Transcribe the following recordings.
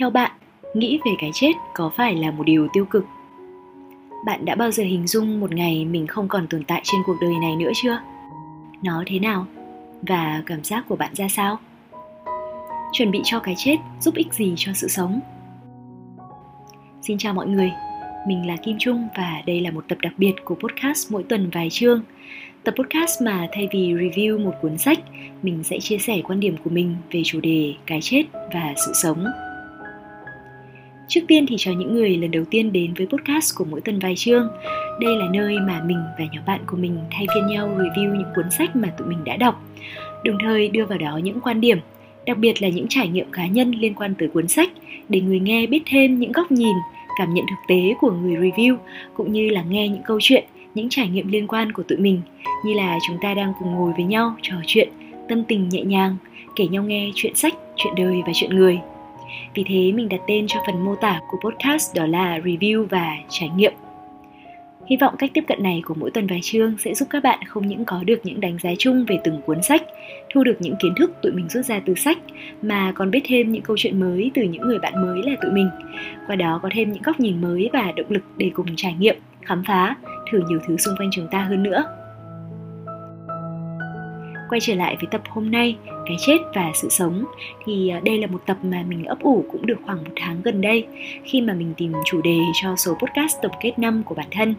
Theo bạn, nghĩ về cái chết có phải là một điều tiêu cực? Bạn đã bao giờ hình dung một ngày mình không còn tồn tại trên cuộc đời này nữa chưa? Nó thế nào? Và cảm giác của bạn ra sao? Chuẩn bị cho cái chết giúp ích gì cho sự sống? Xin chào mọi người, mình là Kim Trung và đây là một tập đặc biệt của podcast mỗi tuần vài chương. Tập podcast mà thay vì review một cuốn sách, mình sẽ chia sẻ quan điểm của mình về chủ đề cái chết và sự sống. Trước tiên thì chào những người lần đầu tiên đến với podcast của mỗi tuần vài chương, đây là nơi mà mình và nhóm bạn của mình thay phiên nhau review những cuốn sách mà tụi mình đã đọc, đồng thời đưa vào đó những quan điểm, đặc biệt là những trải nghiệm cá nhân liên quan tới cuốn sách để người nghe biết thêm những góc nhìn, cảm nhận thực tế của người review cũng như là nghe những câu chuyện, những trải nghiệm liên quan của tụi mình như là chúng ta đang cùng ngồi với nhau trò chuyện, tâm tình nhẹ nhàng, kể nhau nghe chuyện sách, chuyện đời và chuyện người. Vì thế mình đặt tên cho phần mô tả của podcast đó là review và trải nghiệm. Hy vọng cách tiếp cận này của mỗi tuần vài chương sẽ giúp các bạn không những có được những đánh giá chung về từng cuốn sách, thu được những kiến thức tụi mình rút ra từ sách, mà còn biết thêm những câu chuyện mới từ những người bạn mới là tụi mình. Qua đó có thêm những góc nhìn mới và động lực để cùng trải nghiệm, khám phá, thử nhiều thứ xung quanh chúng ta hơn nữa. Quay trở lại với tập hôm nay, cái chết và sự sống thì à, đây là một tập mà mình ấp ủ cũng được khoảng một tháng gần đây khi mà mình tìm chủ đề cho số podcast tổng kết năm của bản thân.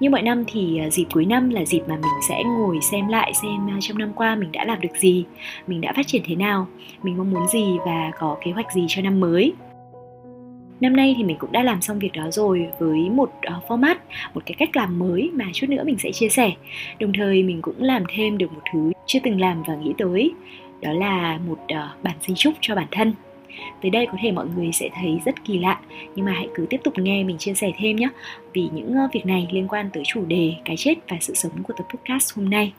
Như mọi năm thì à, dịp cuối năm là dịp mà mình sẽ ngồi xem lại xem à, trong năm qua mình đã làm được gì, mình đã phát triển thế nào, mình mong muốn gì và có kế hoạch gì cho năm mới. Năm nay thì mình cũng đã làm xong việc đó rồi với một uh, format, một cái cách làm mới mà chút nữa mình sẽ chia sẻ. Đồng thời mình cũng làm thêm được một thứ chưa từng làm và nghĩ tới, đó là một uh, bản di chúc cho bản thân. Tới đây có thể mọi người sẽ thấy rất kỳ lạ Nhưng mà hãy cứ tiếp tục nghe mình chia sẻ thêm nhé Vì những uh, việc này liên quan tới chủ đề cái chết và sự sống của tập podcast hôm nay.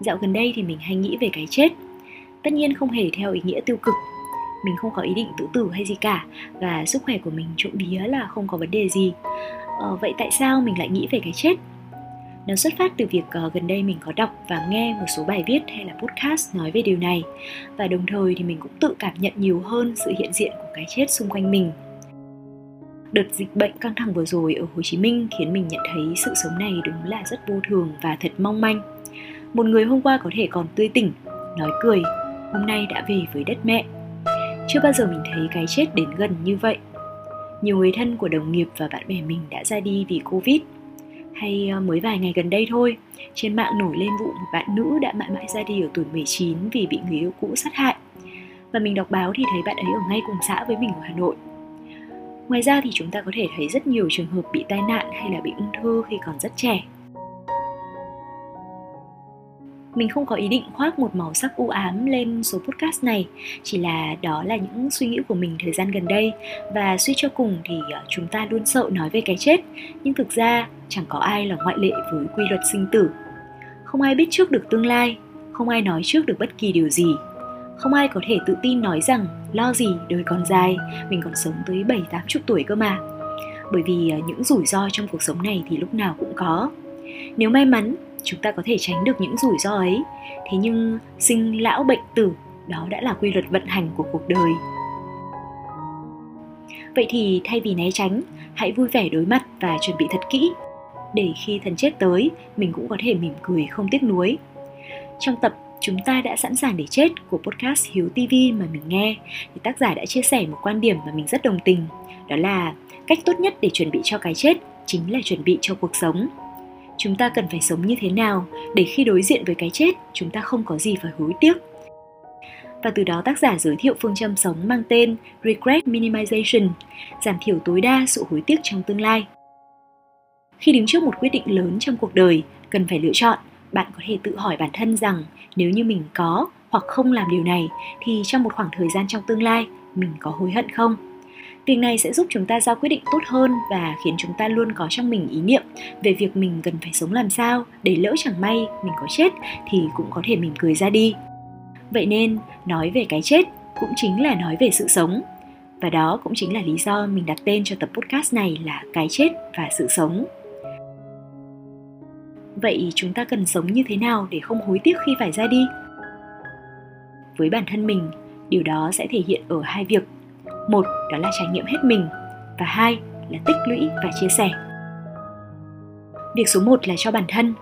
Dạo gần đây thì mình hay nghĩ về cái chết. Tất nhiên không hề theo ý nghĩa tiêu cực. Mình không có ý định tự tử hay gì cả và sức khỏe của mình trộm vía là không có vấn đề gì. Ờ, vậy tại sao mình lại nghĩ về cái chết? Nó xuất phát từ việc uh, gần đây mình có đọc và nghe một số bài viết hay là podcast nói về điều này và đồng thời thì mình cũng tự cảm nhận nhiều hơn sự hiện diện của cái chết xung quanh mình đợt dịch bệnh căng thẳng vừa rồi ở Hồ Chí Minh khiến mình nhận thấy sự sống này đúng là rất vô thường và thật mong manh một người hôm qua có thể còn tươi tỉnh nói cười hôm nay đã về với đất mẹ. Chưa bao giờ mình thấy cái chết đến gần như vậy. Nhiều người thân của đồng nghiệp và bạn bè mình đã ra đi vì Covid. Hay ờ, mới vài ngày gần đây thôi, trên mạng nổi lên vụ một bạn nữ đã mãi mãi ra đi ở tuổi 19 vì bị người yêu cũ sát hại. Và mình đọc báo thì thấy bạn ấy ở ngay cùng xã với mình ở Hà Nội. Ngoài ra thì chúng ta có thể thấy rất nhiều trường hợp bị tai nạn hay là bị ung thư khi còn rất trẻ mình không có ý định khoác một màu sắc u ám lên số podcast này. Chỉ là đó là những suy nghĩ của mình thời gian gần đây. Và suy cho cùng thì ờ, chúng ta luôn sợ nói về cái chết. Nhưng thực ra, chẳng có ai là ngoại lệ với quy luật sinh tử. Không ai biết trước được tương lai. Không ai nói trước được bất kỳ điều gì. Không ai có thể tự tin nói rằng lo gì đời còn dài, mình còn sống tới bảy, tám chục tuổi cơ mà. Bởi vì ờ, những rủi ro trong cuộc sống này thì lúc nào cũng có. Nếu may mắn chúng ta có thể tránh được những rủi ro ấy. Thế nhưng, sinh lão bệnh tử, đó đã là quy luật vận hành của cuộc đời. Vậy thì thay vì né tránh, hãy vui vẻ đối mặt và chuẩn bị thật kỹ, để khi thần chết tới, mình cũng có thể mỉm cười không tiếc nuối. Trong tập chúng ta đã sẵn sàng để chết của podcast Hiếu TV mà mình nghe, thì tác giả đã chia sẻ một quan điểm mà mình rất đồng tình, đó là cách tốt nhất để chuẩn bị cho cái chết chính là chuẩn bị cho cuộc sống chúng ta cần phải sống như thế nào để khi đối diện với cái chết chúng ta không có gì phải hối tiếc và từ đó tác giả giới thiệu phương châm sống mang tên Regret Minimization, giảm thiểu tối đa sự hối tiếc trong tương lai. Khi đứng trước một quyết định lớn trong cuộc đời, cần phải lựa chọn, bạn có thể tự hỏi bản thân rằng nếu như mình có hoặc không làm điều này thì trong một khoảng thời gian trong tương lai mình có hối hận không? Việc này sẽ giúp chúng ta ra quyết định tốt hơn và khiến chúng ta luôn có trong mình ý niệm về việc mình cần phải sống làm sao để lỡ chẳng may mình có chết thì cũng có thể mỉm cười ra đi. Vậy nên, nói về cái chết cũng chính là nói về sự sống. Và đó cũng chính là lý do mình đặt tên cho tập podcast này là Cái chết và sự sống. Vậy chúng ta cần sống như thế nào để không hối tiếc khi phải ra đi? với bản thân mình điều đó sẽ thể hiện ở hai việc một đó là trải nghiệm hết mình và hai là tích lũy và chia sẻ. Việc số một là cho bản thân.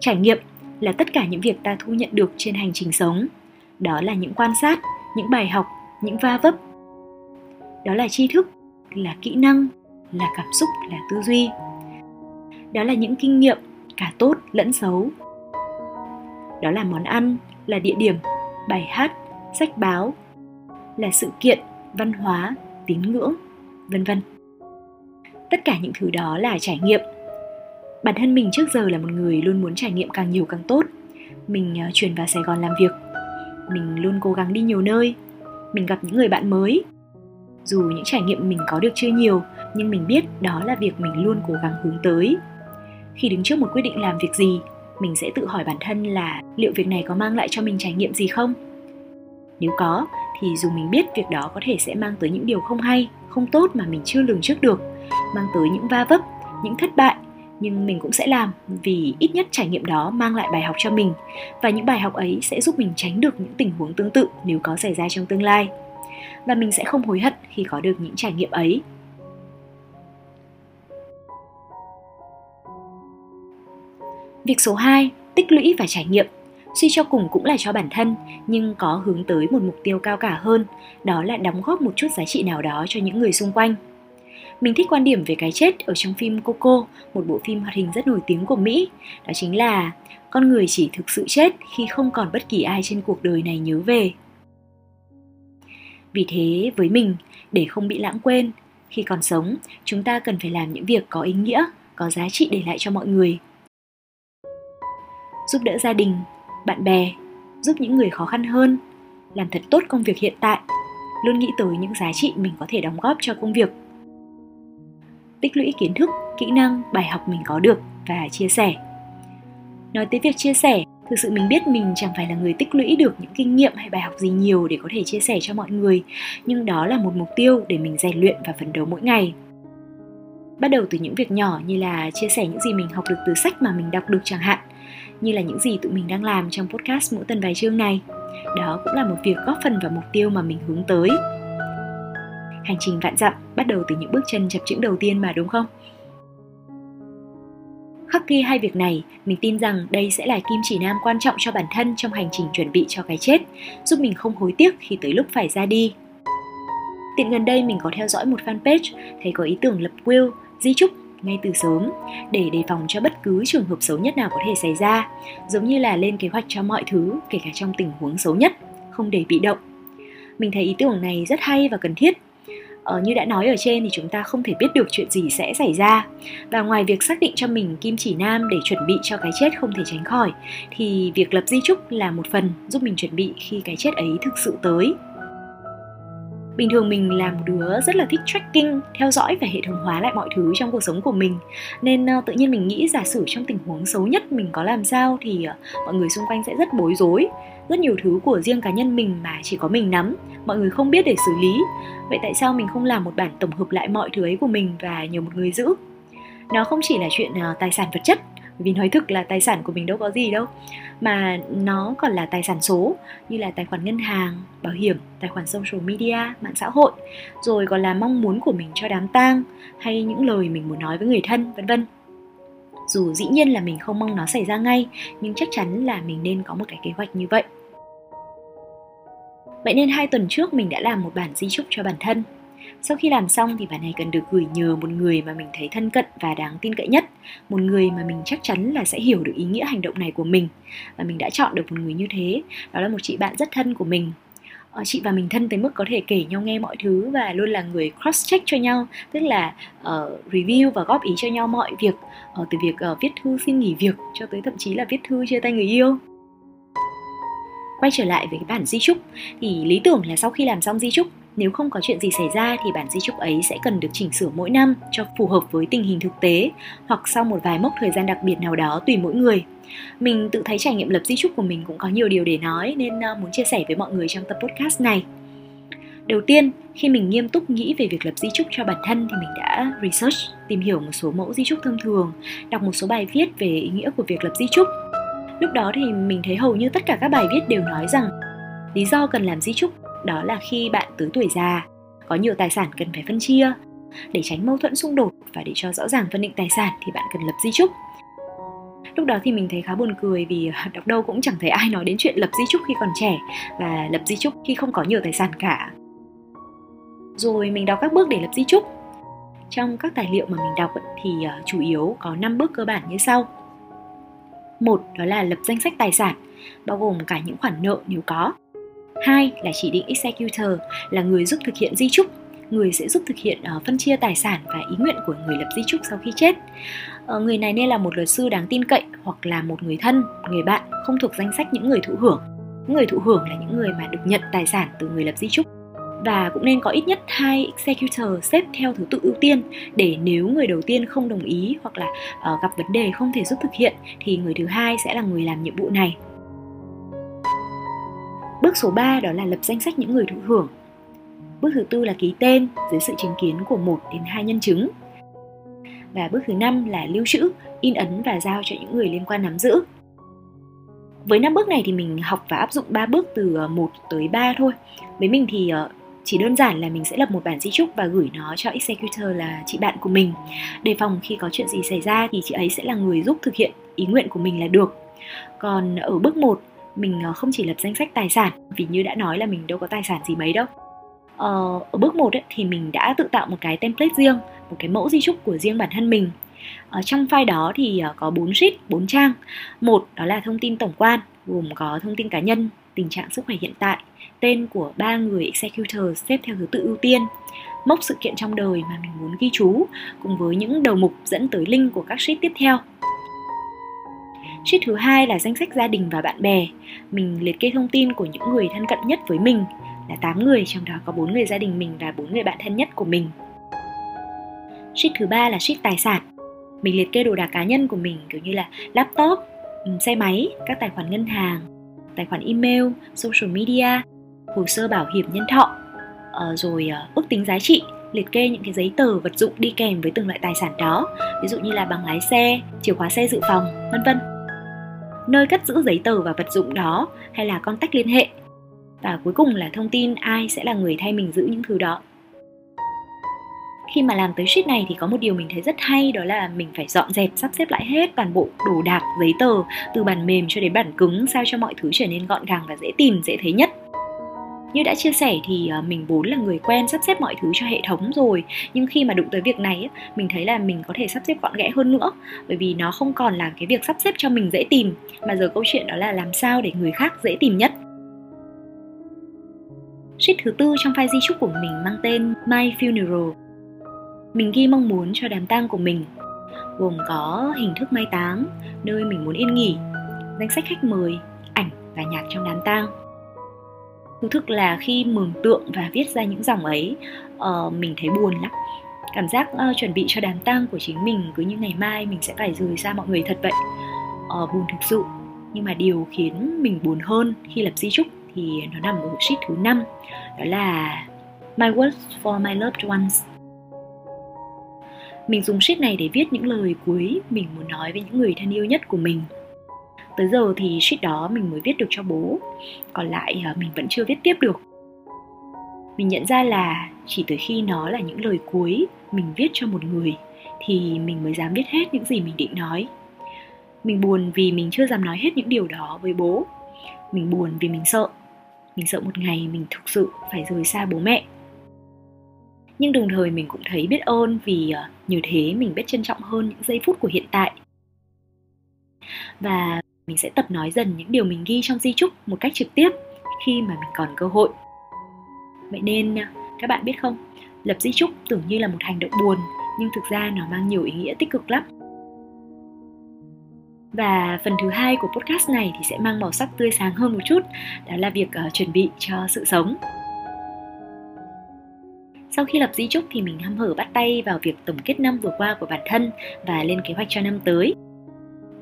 Trải nghiệm là tất cả những việc ta thu nhận được trên hành trình sống. Đó là những quan sát, những bài học, những va vấp. Đó là tri thức, là kỹ năng, là cảm xúc, là tư duy. Đó là những kinh nghiệm, cả tốt lẫn xấu. Đó là món ăn, là địa điểm, bài hát, sách báo, là sự kiện văn hóa, tín ngưỡng, vân vân. Tất cả những thứ đó là trải nghiệm. Bản thân mình trước giờ là một người luôn muốn trải nghiệm càng nhiều càng tốt. Mình ờ, chuyển vào sài gòn làm việc. Mình luôn cố gắng đi nhiều nơi. Mình gặp những người bạn mới. Dù những trải nghiệm mình có được chưa nhiều, nhưng mình biết đó là việc mình luôn cố gắng hướng tới. Khi đứng trước một quyết định làm việc gì, mình sẽ tự hỏi bản thân là liệu việc này có mang lại cho mình trải nghiệm gì không? Nếu có thì dù mình biết việc đó có thể sẽ mang tới những điều không hay không tốt mà mình chưa lường trước được mang tới những va vấp những thất bại nhưng mình cũng sẽ làm vì ít nhất trải nghiệm đó mang lại bài học cho mình và những bài học ấy sẽ giúp mình tránh được những tình huống tương tự nếu có xảy ra trong tương lai và mình sẽ không hối hận khi có được những trải nghiệm ấy Việc số 2, tích lũy và trải nghiệm. Suy cho cùng cũng là cho bản thân, nhưng có hướng tới một mục tiêu cao cả hơn, đó là đóng góp một chút giá trị nào đó cho những người xung quanh. Mình thích quan điểm về cái chết ở trong phim Coco, một bộ phim hoạt hình rất nổi tiếng của Mỹ. Đó chính là con người chỉ thực sự chết khi không còn bất kỳ ai trên cuộc đời này nhớ về. Vì thế, với mình, để không bị lãng quên, khi còn sống, chúng ta cần phải làm những việc có ý nghĩa, có giá trị để lại cho mọi người – giúp đỡ gia đình bạn bè, giúp những người khó khăn hơn, làm thật tốt công việc hiện tại, luôn nghĩ tới những giá trị mình có thể đóng góp cho công việc. Tích lũy kiến thức, kỹ năng, bài học mình có được và chia sẻ. Nói tới việc chia sẻ, thực sự mình biết mình chẳng phải là người tích lũy được những kinh nghiệm hay bài học gì nhiều để có thể chia sẻ cho mọi người, nhưng đó là một mục tiêu để mình rèn luyện và phấn đấu mỗi ngày. Bắt đầu từ những việc nhỏ như là chia sẻ những gì mình học được từ sách mà mình đọc được chẳng hạn như là những gì tụi mình đang làm trong podcast mỗi tuần vài chương này. Đó cũng là một việc góp phần vào mục tiêu mà mình hướng tới. Hành trình vạn dặm bắt đầu từ những bước chân chập chững đầu tiên mà đúng không? Khắc ghi hai việc này, mình tin rằng đây sẽ là kim chỉ nam quan trọng cho bản thân trong hành trình chuẩn bị cho cái chết, giúp mình không hối tiếc khi tới lúc phải ra đi. Tiện gần đây mình có theo dõi một fanpage thấy có ý tưởng lập will, di chúc ngay từ sớm để đề phòng cho bất cứ trường hợp xấu nhất nào có thể xảy ra, giống như là lên kế hoạch cho mọi thứ, kể cả trong tình huống xấu nhất, không để bị động. Mình thấy ý tưởng này rất hay và cần thiết. Ờ, như đã nói ở trên thì chúng ta không thể biết được chuyện gì sẽ xảy ra và ngoài việc xác định cho mình kim chỉ nam để chuẩn bị cho cái chết không thể tránh khỏi thì việc lập di chúc là một phần giúp mình chuẩn bị khi cái chết ấy thực sự tới bình thường mình là một đứa rất là thích tracking theo dõi và hệ thống hóa lại mọi thứ trong cuộc sống của mình. Nên uh, tự nhiên mình nghĩ giả sử trong tình huống xấu nhất mình có làm sao thì uh, mọi người xung quanh sẽ rất bối rối. Rất nhiều thứ của riêng cá nhân mình mà chỉ có mình nắm mọi người không biết để xử lý. Vậy tại sao mình không làm một bản tổng hợp lại mọi thứ ấy của mình và nhờ một người giữ? Nó không chỉ là chuyện uh, tài sản vật chất vì nói thực là tài sản của mình đâu có gì đâu. Mà nó còn là tài sản số, như là tài khoản ngân hàng, bảo hiểm, tài khoản social media, mạng xã hội. Rồi còn là mong muốn của mình cho đám tang, hay những lời mình muốn nói với người thân, vân vân. Dù dĩ nhiên là mình không mong nó xảy ra ngay, nhưng chắc chắn là mình nên có một cái kế hoạch như vậy. Vậy nên hai tuần trước mình đã làm một bản di chúc cho bản thân sau khi làm xong thì bản này cần được gửi nhờ một người mà mình thấy thân cận và đáng tin cậy nhất, một người mà mình chắc chắn là sẽ hiểu được ý nghĩa hành động này của mình. Và mình đã chọn được một người như thế, đó là một chị bạn rất thân của mình. Ờ, chị và mình thân tới mức có thể kể nhau nghe mọi thứ và luôn là người cross check cho nhau, tức là uh, review và góp ý cho nhau mọi việc, uh, từ việc uh, viết thư xin nghỉ việc cho tới thậm chí là viết thư chia tay người yêu. Quay trở lại với cái bản di chúc. Thì lý tưởng là sau khi làm xong di chúc nếu không có chuyện gì xảy ra thì bản di chúc ấy sẽ cần được chỉnh sửa mỗi năm cho phù hợp với tình hình thực tế hoặc sau một vài mốc thời gian đặc biệt nào đó tùy mỗi người. Mình tự thấy trải nghiệm lập di chúc của mình cũng có nhiều điều để nói nên ờ, muốn chia sẻ với mọi người trong tập podcast này. Đầu tiên, khi mình nghiêm túc nghĩ về việc lập di chúc cho bản thân thì mình đã research, tìm hiểu một số mẫu di chúc thông thường, đọc một số bài viết về ý nghĩa của việc lập di chúc. Lúc đó thì mình thấy hầu như tất cả các bài viết đều nói rằng lý do cần làm di chúc đó là khi bạn tới tuổi già. Có nhiều tài sản cần phải phân chia. Để tránh mâu thuẫn xung đột và để cho rõ ràng phân định tài sản thì bạn cần lập di chúc. Lúc đó thì mình thấy khá buồn cười vì à, đọc đâu cũng chẳng thấy ai nói đến chuyện lập di chúc khi còn trẻ và lập di chúc khi không có nhiều tài sản cả. Rồi mình đọc các bước để lập di chúc. Trong các tài liệu mà mình đọc thì à, chủ yếu có 5 bước cơ bản như sau. Một, đó là lập danh sách tài sản, bao gồm cả những khoản nợ nếu có hai là chỉ định executor là người giúp thực hiện di trúc. Người sẽ giúp thực hiện uh, phân chia tài sản và ý nguyện của người lập di trúc sau khi chết. Uh, người này nên là một luật sư đáng tin cậy hoặc là một người thân người bạn không thuộc danh sách những người thụ hưởng. Những người thụ hưởng là những người mà được nhận tài sản từ người lập di trúc. Và cũng nên có ít nhất hai executor xếp theo thứ tự ưu tiên để nếu người đầu tiên không đồng ý hoặc là uh, gặp vấn đề không thể giúp thực hiện thì người thứ hai sẽ là người làm nhiệm vụ này. Bước số 3 đó là lập danh sách những người thụ hưởng. Bước thứ tư là ký tên dưới sự chứng kiến của một đến hai nhân chứng. Và bước thứ năm là lưu trữ, in ấn và giao cho những người liên quan nắm giữ. Với năm bước này thì mình học và áp dụng 3 bước từ ờ, 1 tới 3 thôi. Với mình thì ờ, chỉ đơn giản là mình sẽ lập một bản di chúc và gửi nó cho executor là chị bạn của mình đề phòng khi có chuyện gì xảy ra thì chị ấy sẽ là người giúp thực hiện ý nguyện của mình là được còn ở bước 1 mình ờ, không chỉ lập danh sách tài sản vì như đã nói là mình đâu có tài sản gì mấy đâu ờ, ở bước 1 ấy, thì mình đã tự tạo một cái template riêng một cái mẫu di chúc của riêng bản thân mình ở trong file đó thì ờ, có 4 sheet, 4 trang. Một đó là thông tin tổng quan, gồm có thông tin cá nhân, tình trạng sức khỏe hiện tại, tên của ba người executor xếp theo thứ tự ưu tiên, mốc sự kiện trong đời mà mình muốn ghi chú, cùng với những đầu mục dẫn tới link của các sheet tiếp theo. Sheet thứ hai là danh sách gia đình và bạn bè. Mình liệt kê thông tin của những người thân cận nhất với mình là 8 người, trong đó có 4 người gia đình mình và 4 người bạn thân nhất của mình. Sheet thứ ba là sheet tài sản. Mình liệt kê đồ đạc cá nhân của mình kiểu như là laptop, ừ, xe máy, các tài khoản ngân hàng, tài khoản email, social media, hồ sơ bảo hiểm nhân thọ, ờ, rồi ờ, ước tính giá trị, liệt kê những cái giấy tờ vật dụng đi kèm với từng loại tài sản đó, ví dụ như là bằng lái xe, chìa khóa xe dự phòng, vân vân. Nơi cất giữ giấy tờ và vật dụng đó, hay là contact liên hệ. Và cuối cùng là thông tin ai sẽ là người thay mình giữ những thứ đó khi mà làm tới sheet này thì có một điều mình thấy rất hay, đó là mình phải dọn dẹp, sắp xếp lại hết toàn bộ đồ đạc, giấy tờ, từ bản mềm cho đến bản cứng, sao cho mọi thứ trở nên gọn gàng và dễ tìm, dễ thấy nhất như đã chia sẻ thì ờ, mình vốn là người quen sắp xếp mọi thứ cho hệ thống rồi. Nhưng khi mà đụng tới việc này mình thấy là mình có thể sắp xếp gọn ghẽ hơn nữa. Bởi vì nó không còn là cái việc sắp xếp cho mình dễ tìm, mà giờ câu chuyện đó là làm sao để người khác dễ tìm nhất. Sheet thứ tư trong file di chúc của mình mang tên My Funeral. Mình ghi mong muốn cho đám tang của mình, gồm có hình thức mai táng, nơi mình muốn yên nghỉ, danh sách khách mời, ảnh và nhạc trong đám tang thú thực là khi mường tượng và viết ra những dòng ấy uh, mình thấy buồn lắm. Cảm giác uh, chuẩn bị cho đám tang của chính mình cứ như ngày mai mình sẽ phải rời xa mọi người thật vậy. Uh, buồn thực sự. Nhưng mà điều khiến mình buồn hơn khi lập di chúc thì nó nằm ở sheet thứ năm đó là My words for my loved ones. Mình dùng sheet này để viết những lời cuối mình muốn nói với những người thân yêu nhất của mình tới giờ thì sheet đó mình mới viết được cho bố. Còn lại ờ, mình vẫn chưa viết tiếp được. Mình nhận ra là chỉ tới khi nó là những lời cuối mình viết cho một người thì mình mới dám viết hết những gì mình định nói. Mình buồn vì mình chưa dám nói hết những điều đó với bố. Mình buồn vì mình sợ. Mình sợ một ngày mình thực sự phải rời xa bố mẹ. Nhưng đồng thời mình cũng thấy biết ơn vì ờ, nhờ như thế mình biết trân trọng hơn những giây phút của hiện tại. Và mình sẽ tập nói dần những điều mình ghi trong di chúc một cách trực tiếp khi mà mình còn cơ hội. Vậy nên các bạn biết không? Lập di chúc tưởng như là một hành động buồn nhưng thực ra nó mang nhiều ý nghĩa tích cực lắm. Và phần thứ hai của podcast này thì sẽ mang màu sắc tươi sáng hơn một chút đó là việc uh, chuẩn bị cho sự sống. Sau khi lập di chúc thì mình hăm hở bắt tay vào việc tổng kết năm vừa qua của bản thân và lên kế hoạch cho năm tới.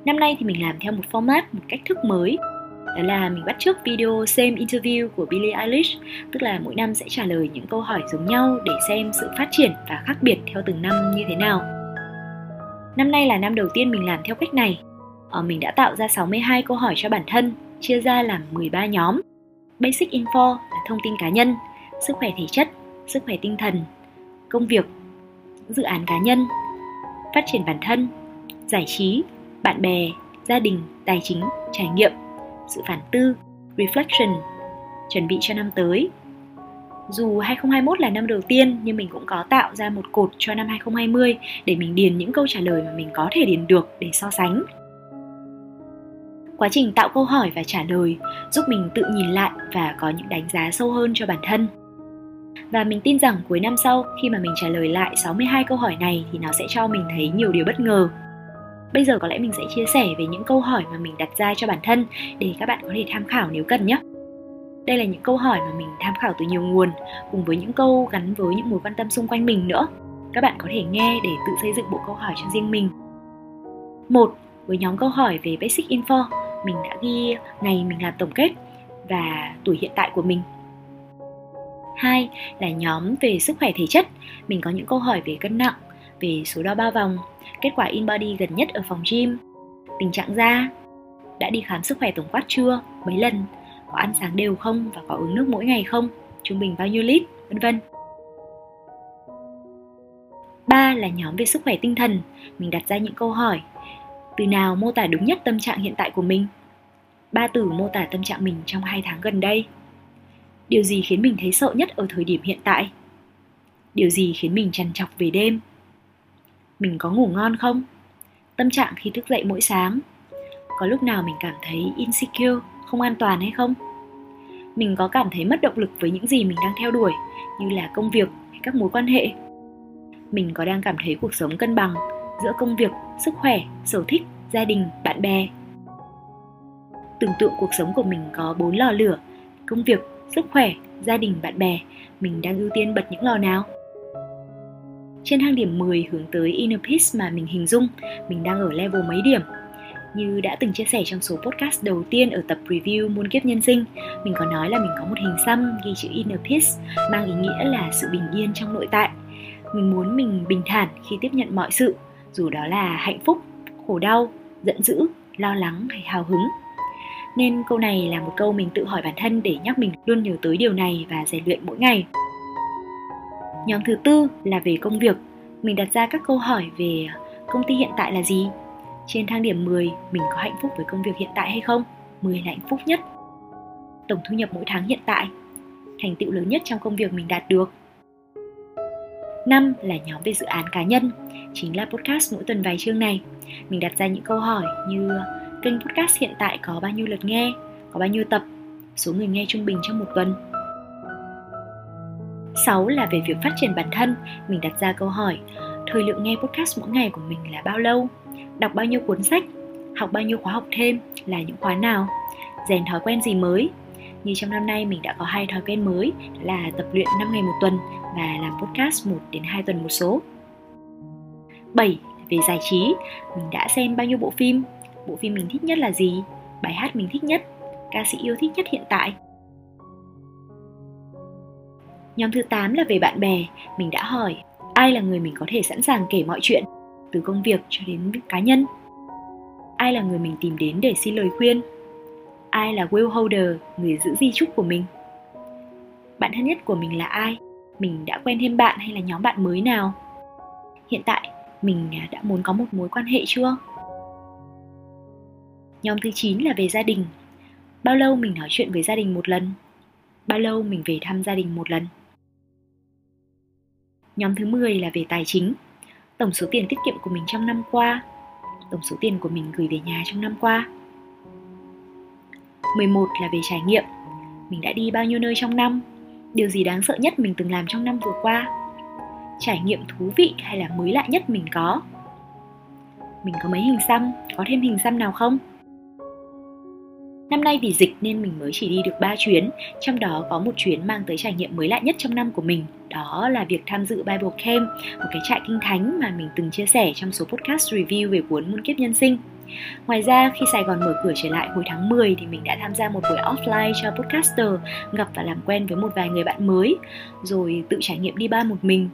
Năm nay thì mình làm theo một format, một cách thức mới. Đó là mình bắt trước video Same Interview của Billie Eilish, tức là mỗi năm sẽ trả lời những câu hỏi giống nhau để xem sự phát triển và khác biệt theo từng năm như thế nào. Năm nay là năm đầu tiên mình làm theo cách này. Ờ, mình đã tạo ra 62 câu hỏi cho bản thân, chia ra làm 13 nhóm Basic Info là thông tin cá nhân, sức khỏe thể chất, sức khỏe tinh thần, công việc, dự án cá nhân, phát triển bản thân, giải trí, bạn bè, gia đình, tài chính, trải nghiệm, sự phản tư, reflection, chuẩn bị cho năm tới. Dù 2021 là năm đầu tiên nhưng mình cũng có tạo ra một cột cho năm 2020 để mình điền những câu trả lời mà mình có thể điền được để so sánh. Quá trình tạo câu hỏi và trả lời giúp mình tự nhìn lại và có những đánh giá sâu hơn cho bản thân. Và mình tin rằng cuối năm sau khi mà mình trả lời lại 62 câu hỏi này thì nó sẽ cho mình thấy nhiều điều bất ngờ. Bây giờ có lẽ mình sẽ chia sẻ về những câu hỏi mà mình đặt ra cho bản thân để các bạn có thể tham khảo nếu cần nhé. Đây là những câu hỏi mà mình tham khảo từ nhiều nguồn cùng với những câu gắn với những mối quan tâm xung quanh mình nữa. Các bạn có thể nghe để tự xây dựng bộ câu hỏi cho riêng mình. Một, với nhóm câu hỏi về Basic Info, mình đã ghi ngày mình làm tổng kết và tuổi hiện tại của mình. Hai là nhóm về sức khỏe thể chất, mình có những câu hỏi về cân nặng, về số đo ba vòng, kết quả in body gần nhất ở phòng gym, tình trạng da, đã đi khám sức khỏe tổng quát chưa, mấy lần, có ăn sáng đều không và có uống nước mỗi ngày không, trung bình bao nhiêu lít, vân vân. Ba là nhóm về sức khỏe tinh thần, mình đặt ra những câu hỏi. Từ nào mô tả đúng nhất tâm trạng hiện tại của mình? Ba từ mô tả tâm trạng mình trong hai tháng gần đây. Điều gì khiến mình thấy sợ nhất ở thời điểm hiện tại? Điều gì khiến mình trằn trọc về đêm? Mình có ngủ ngon không? Tâm trạng khi thức dậy mỗi sáng. Có lúc nào mình cảm thấy insecure, không an toàn hay không? Mình có cảm thấy mất động lực với những gì mình đang theo đuổi, như là công việc hay các mối quan hệ. Mình có đang cảm thấy cuộc sống cân bằng giữa công việc, sức khỏe, sở thích, gia đình, bạn bè. Tưởng tượng cuộc sống của mình có bốn lò lửa, công việc, sức khỏe, gia đình, bạn bè, mình đang ưu tiên bật những lò nào? Trên thang điểm 10 hướng tới inner peace mà mình hình dung, mình đang ở level mấy điểm. Như đã từng chia sẻ trong số podcast đầu tiên ở tập review muôn kiếp nhân sinh, mình có nói là mình có một hình xăm ghi chữ inner peace mang ý nghĩa là sự bình yên trong nội tại. Mình muốn mình bình thản khi tiếp nhận mọi sự, dù đó là hạnh phúc, khổ đau, giận dữ, lo lắng hay hào hứng. Nên câu này là một câu mình tự hỏi bản thân để nhắc mình luôn nhớ tới điều này và rèn luyện mỗi ngày. Nhóm thứ tư là về công việc. Mình đặt ra các câu hỏi về công ty hiện tại là gì? Trên thang điểm 10, mình có hạnh phúc với công việc hiện tại hay không? 10 là hạnh phúc nhất. Tổng thu nhập mỗi tháng hiện tại. Thành tựu lớn nhất trong công việc mình đạt được. 5 là nhóm về dự án cá nhân, chính là podcast mỗi tuần vài chương này. Mình đặt ra những câu hỏi như kênh podcast hiện tại có bao nhiêu lượt nghe, có bao nhiêu tập, số người nghe trung bình trong một tuần. 6 là về việc phát triển bản thân, mình đặt ra câu hỏi thời lượng nghe podcast mỗi ngày của mình là bao lâu, đọc bao nhiêu cuốn sách, học bao nhiêu khóa học thêm là những khóa nào, rèn thói quen gì mới. Như trong năm nay mình đã có hai thói quen mới là tập luyện 5 ngày một tuần và làm podcast 1 đến 2 tuần một số. 7 về giải trí, mình đã xem bao nhiêu bộ phim, bộ phim mình thích nhất là gì, bài hát mình thích nhất, ca sĩ yêu thích nhất hiện tại. Nhóm thứ 8 là về bạn bè, mình đã hỏi ai là người mình có thể sẵn sàng kể mọi chuyện, từ công việc cho đến cá nhân. Ai là người mình tìm đến để xin lời khuyên? Ai là will holder, người giữ di chúc của mình? Bạn thân nhất của mình là ai? Mình đã quen thêm bạn hay là nhóm bạn mới nào? Hiện tại, mình đã muốn có một mối quan hệ chưa? Nhóm thứ 9 là về gia đình. Bao lâu mình nói chuyện với gia đình một lần? Bao lâu mình về thăm gia đình một lần? Nhóm thứ 10 là về tài chính. Tổng số tiền tiết kiệm của mình trong năm qua, tổng số tiền của mình gửi về nhà trong năm qua. 11 là về trải nghiệm. Mình đã đi bao nhiêu nơi trong năm? Điều gì đáng sợ nhất mình từng làm trong năm vừa qua? Trải nghiệm thú vị hay là mới lạ nhất mình có? Mình có mấy hình xăm, có thêm hình xăm nào không? Năm nay vì dịch nên mình mới chỉ đi được 3 chuyến, trong đó có một chuyến mang tới trải nghiệm mới lạ nhất trong năm của mình, đó là việc tham dự Bible Camp, một cái trại kinh thánh mà mình từng chia sẻ trong số podcast review về cuốn Muôn kiếp nhân sinh. Ngoài ra, khi Sài Gòn mở cửa trở lại hồi tháng 10 thì mình đã tham gia một buổi offline cho podcaster, gặp và làm quen với một vài người bạn mới, rồi tự trải nghiệm đi ba một mình.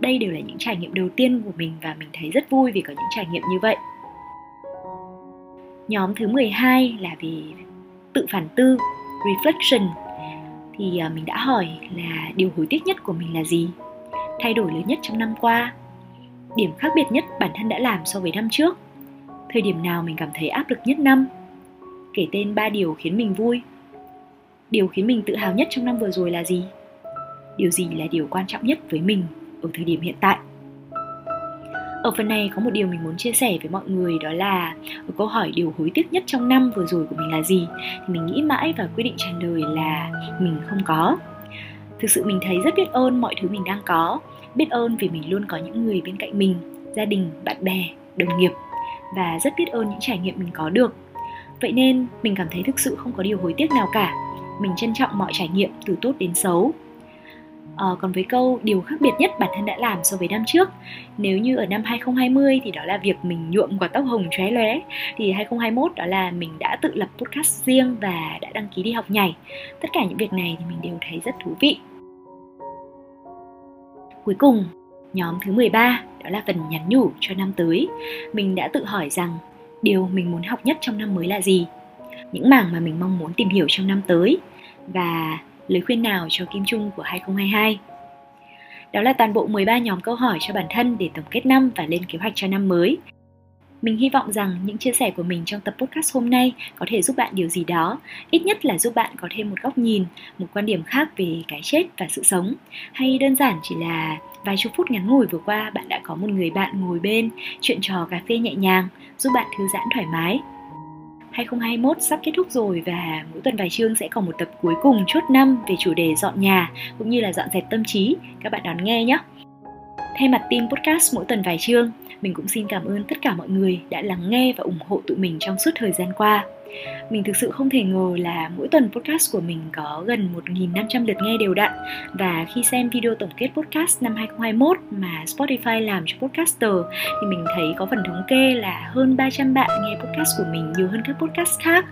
Đây đều là những trải nghiệm đầu tiên của mình và mình thấy rất vui vì có những trải nghiệm như vậy. Nhóm thứ 12 là về tự phản tư, reflection. thì à, mình đã hỏi là điều hối tiếc nhất của mình là gì? Thay đổi lớn nhất trong năm qua? Điểm khác biệt nhất bản thân đã làm so với năm trước? Thời điểm nào mình cảm thấy áp lực nhất năm? Kể tên ba điều khiến mình vui. Điều khiến mình tự hào nhất trong năm vừa rồi là gì? Điều gì là điều quan trọng nhất với mình ở thời điểm hiện tại? Ở phần này có một điều mình muốn chia sẻ với mọi người, đó là ở câu hỏi điều hối tiếc nhất trong năm vừa rồi của mình là gì? Thì mình nghĩ mãi và quyết định trả lời là mình không có. Thực sự mình thấy rất biết ơn mọi thứ mình đang có, biết ơn vì mình luôn có những người bên cạnh mình, gia đình, bạn bè, đồng nghiệp, và rất biết ơn những trải nghiệm mình có được. Vậy nên mình cảm thấy thực sự không có điều hối tiếc nào cả. Mình trân trọng mọi trải nghiệm từ tốt đến xấu. À, còn với câu điều khác biệt nhất bản thân đã làm so với năm trước. Nếu như ở năm 2020 thì đó là việc mình nhuộm quả tóc hồng chóe lóe. Thì 2021 đó là mình đã tự lập podcast riêng và đã đăng ký đi học nhảy. Tất cả những việc này thì mình đều thấy rất thú vị. Cuối cùng, nhóm thứ 13 đó là phần nhắn nhủ cho năm tới. Mình đã tự hỏi rằng điều mình muốn học nhất trong năm mới là gì? Những mảng mà mình mong muốn tìm hiểu trong năm tới. Và lời khuyên nào cho Kim Trung của 2022. Đó là toàn bộ 13 nhóm câu hỏi cho bản thân để tổng kết năm và lên kế hoạch cho năm mới. Mình hy vọng rằng những chia sẻ của mình trong tập podcast hôm nay có thể giúp bạn điều gì đó, ít nhất là giúp bạn có thêm một góc nhìn, một quan điểm khác về cái chết và sự sống, hay đơn giản chỉ là vài chục phút ngắn ngủi vừa qua bạn đã có một người bạn ngồi bên, chuyện trò cà phê nhẹ nhàng, giúp bạn thư giãn thoải mái 2021 sắp kết thúc rồi và mỗi tuần vài chương sẽ còn một tập cuối cùng chốt năm về chủ đề dọn nhà cũng như là dọn dẹp tâm trí. Các bạn đón nghe nhé. Thay mặt team podcast mỗi tuần vài chương, mình cũng xin cảm ơn tất cả mọi người đã lắng nghe và ủng hộ tụi mình trong suốt thời gian qua. Mình thực sự không thể ngờ là mỗi tuần podcast của mình có gần 1.500 lượt nghe đều đặn và khi xem video tổng kết podcast năm 2021 mà Spotify làm cho podcaster, thì mình thấy có phần thống kê là hơn 300 bạn nghe podcast của mình nhiều hơn các podcast khác.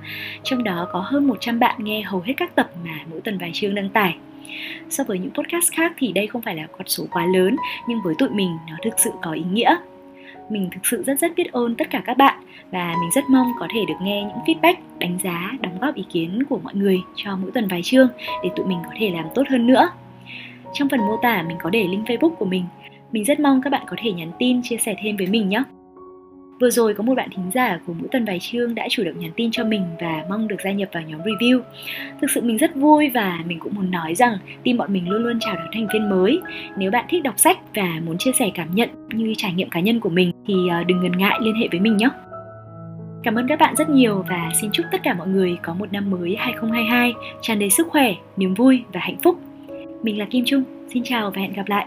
Trong đó có hơn 100 bạn nghe hầu hết các tập mà mỗi tuần vài chương đăng tải. So với những podcast khác thì đây không phải là con số quá lớn, nhưng với tụi mình nó thực sự có ý nghĩa mình thực sự rất rất biết ơn tất cả các bạn và mình rất mong có thể được nghe những feedback, đánh giá, đóng góp ý kiến của mọi người cho mỗi tuần vài chương để tụi mình có thể làm tốt hơn nữa. Trong phần mô tả mình có để link Facebook của mình. Mình rất mong các bạn có thể nhắn tin chia sẻ thêm với mình nhé. Vừa rồi có một bạn thính giả của mỗi tuần vài chương đã chủ động nhắn tin cho mình và mong được gia nhập vào nhóm review. Thực sự mình rất vui và mình cũng muốn nói rằng team bọn mình luôn luôn chào đón thành viên mới. Nếu bạn thích đọc sách và muốn chia sẻ cảm nhận như trải nghiệm cá nhân của mình thì ờ, đừng ngần ngại liên hệ với mình nhé. Cảm ơn các bạn rất nhiều và xin chúc tất cả mọi người có một năm mới 2022 tràn đầy sức khỏe, niềm vui và hạnh phúc. Mình là Kim Trung, xin chào và hẹn gặp lại.